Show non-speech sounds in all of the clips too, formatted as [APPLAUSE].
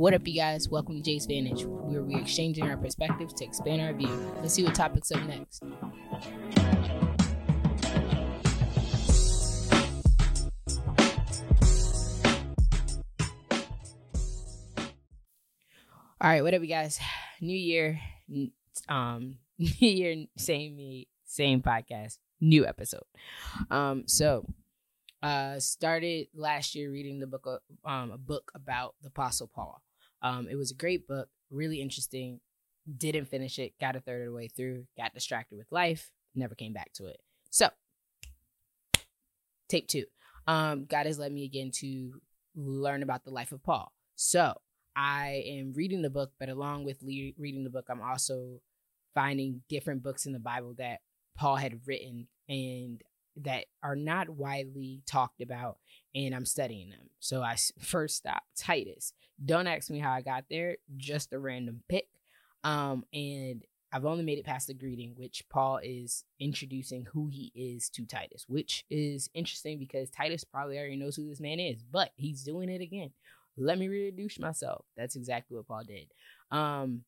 What up, you guys? Welcome to Jay's Vantage, where we're exchanging our perspectives to expand our view. Let's see what topics up next. All right, what up, you guys? New year, um, [LAUGHS] new year, same me, same podcast, new episode. Um, so uh started last year reading the book of, um a book about the apostle paul um it was a great book really interesting. Didn't finish it got a third of the way through got distracted with life never came back to it. So tape two. Um god has led me again to learn about the life of paul. So i am reading the book but along with le- reading the book i'm also finding different books in the bible that paul had written and that are not widely talked about and I'm studying them. So I first stopped Titus. Don't ask me how I got there, just a random pick. Um, and I've only made it past the greeting, which Paul is introducing who he is to Titus, which is interesting because Titus probably already knows who this man is, but he's doing it again. Let me reintroduce myself. That's exactly what Paul did. Um,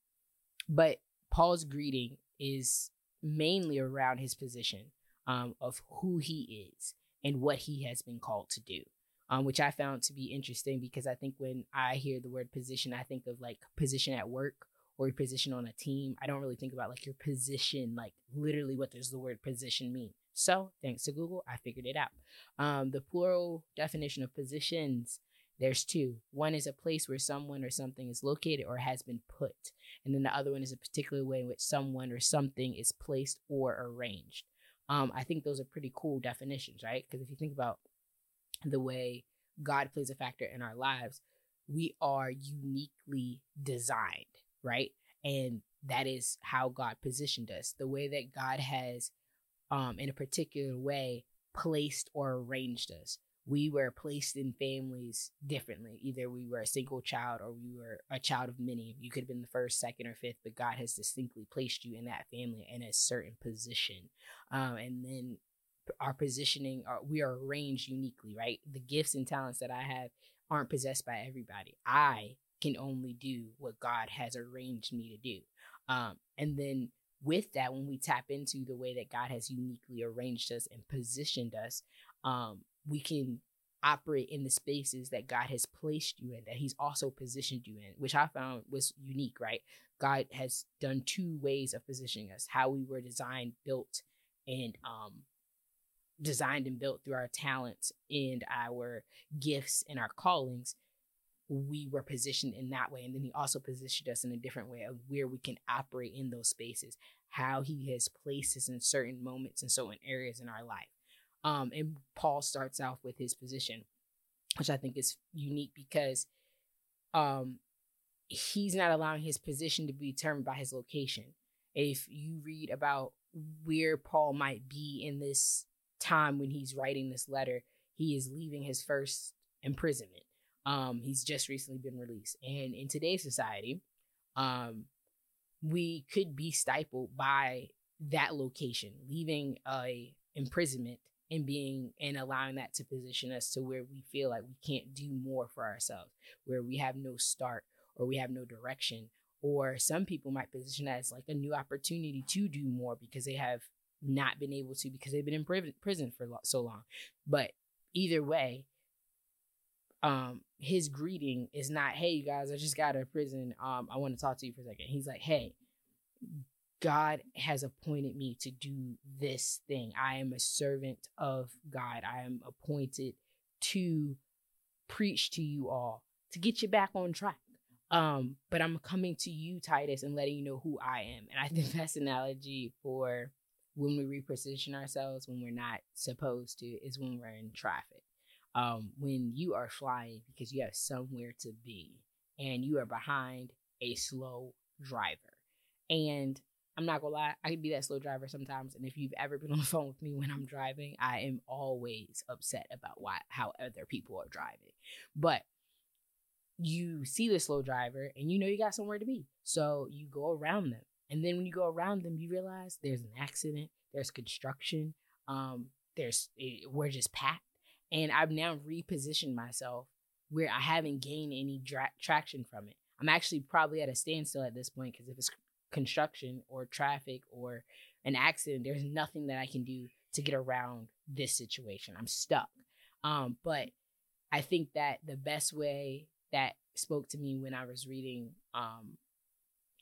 but Paul's greeting is mainly around his position um, of who he is and what he has been called to do. Um, which I found to be interesting because I think when I hear the word position, I think of like position at work or your position on a team. I don't really think about like your position, like literally what does the word position mean. So thanks to Google, I figured it out. Um, the plural definition of positions, there's two. One is a place where someone or something is located or has been put. And then the other one is a particular way in which someone or something is placed or arranged um, I think those are pretty cool definitions, right? Because if you think about the way God plays a factor in our lives, we are uniquely designed, right? And that is how God positioned us. The way that God has, um, in a particular way, placed or arranged us we were placed in families differently. Either we were a single child or we were a child of many. You could have been the first, second, or fifth, but God has distinctly placed you in that family in a certain position. Um, and then our positioning, are, we are arranged uniquely, right? The gifts and talents that I have aren't possessed by everybody. I can only do what God has arranged me to do. Um, and then with that, when we tap into the way that God has uniquely arranged us and positioned us, um, we can operate in the spaces that God has placed you in, that He's also positioned you in, which I found was unique, right? God has done two ways of positioning us how we were designed, built, and um, designed and built through our talents and our gifts and our callings. We were positioned in that way. And then He also positioned us in a different way of where we can operate in those spaces, how He has placed us in certain moments and certain areas in our life. Um, and Paul starts off with his position, which I think is unique because um, he's not allowing his position to be determined by his location. If you read about where Paul might be in this time when he's writing this letter, he is leaving his first imprisonment. Um, he's just recently been released. And in today's society, um, we could be stifled by that location, leaving a imprisonment and being and allowing that to position us to where we feel like we can't do more for ourselves, where we have no start or we have no direction. Or some people might position that as like a new opportunity to do more because they have not been able to because they've been in prison for so long. But either way, um, his greeting is not, "Hey, you guys, I just got out of prison. Um, I want to talk to you for a second. He's like, "Hey, God has appointed me to do this thing. I am a servant of God. I am appointed to preach to you all, to get you back on track. Um, but I'm coming to you, Titus, and letting you know who I am. And I think [LAUGHS] that's analogy for when we reposition ourselves when we're not supposed to, is when we're in traffic. Um, when you are flying because you have somewhere to be and you are behind a slow driver. And I'm not gonna lie, I can be that slow driver sometimes. And if you've ever been on the phone with me when I'm driving, I am always upset about why how other people are driving. But you see the slow driver and you know you got somewhere to be. So you go around them. And then when you go around them, you realize there's an accident, there's construction, um, there's eh, we're just packed. And I've now repositioned myself where I haven't gained any dra- traction from it. I'm actually probably at a standstill at this point because if it's construction or traffic or an accident, there's nothing that I can do to get around this situation. I'm stuck. Um, but I think that the best way that spoke to me when I was reading um,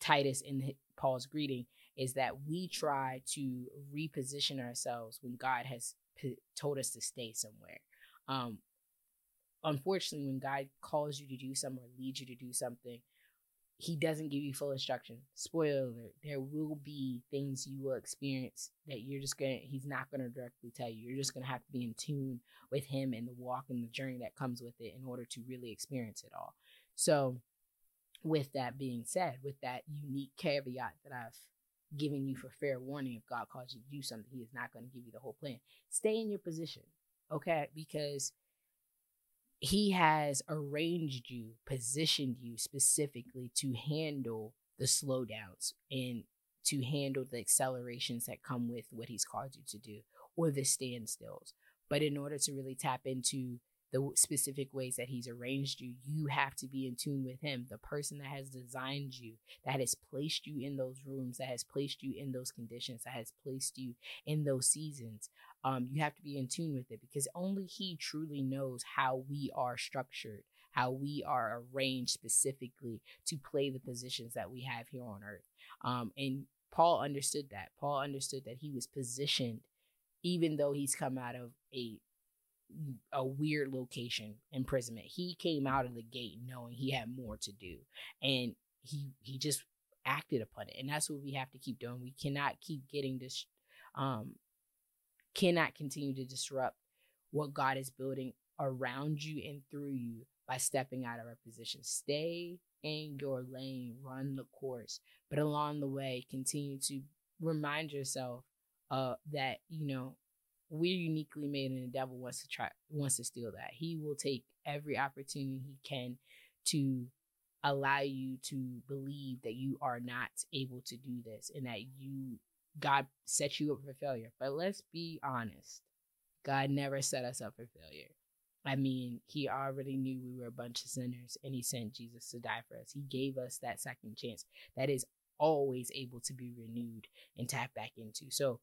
Titus in Paul's greeting is that we try to reposition ourselves when God has p- told us to stay somewhere. Um, unfortunately, when God calls you to do something or leads you to do something, he doesn't give you full instruction. Spoiler alert, there will be things you will experience that you're just gonna he's not gonna directly tell you. You're just gonna have to be in tune with him and the walk and the journey that comes with it in order to really experience it all. So with that being said, with that unique caveat that I've given you for fair warning, if God calls you to do something, He is not to give you the whole plan. Stay in your position, okay? Because He has arranged you, positioned you specifically to handle the slowdowns and to handle the accelerations that come with what He's called you to do or the standstills. But in order to really tap into the specific ways that he's arranged you, you have to be in tune with him, the person that has designed you, that has placed you in those rooms, that has placed you in those conditions, that has placed you in those seasons. Um, you have to be in tune with it because only he truly knows how we are structured, how we are arranged specifically to play the positions that we have here on earth. Um, and Paul understood that. Paul understood that he was positioned, even though he's come out of a a weird location imprisonment. He came out of the gate knowing he had more to do, and he he just acted upon it. And that's what we have to keep doing. We cannot keep getting this, um, cannot continue to disrupt what God is building around you and through you by stepping out of our position. Stay in your lane, run the course, but along the way, continue to remind yourself uh, that you know we're uniquely made and the devil wants to try wants to steal that. He will take every opportunity he can to allow you to believe that you are not able to do this and that you god set you up for failure. But let's be honest. God never set us up for failure. I mean he already knew we were a bunch of sinners and he sent jesus to die for us. He gave us that second chance that is always able to be renewed and tapped back into. So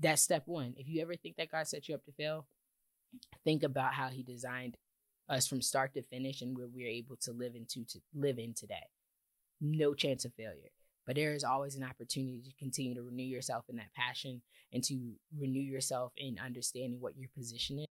that's step one. If you ever think that God set you up to fail, think about how He designed us from start to finish and where we're able to live into to live in today. No chance of failure. But there is always an opportunity to continue to renew yourself in that passion and to renew yourself in understanding what your position is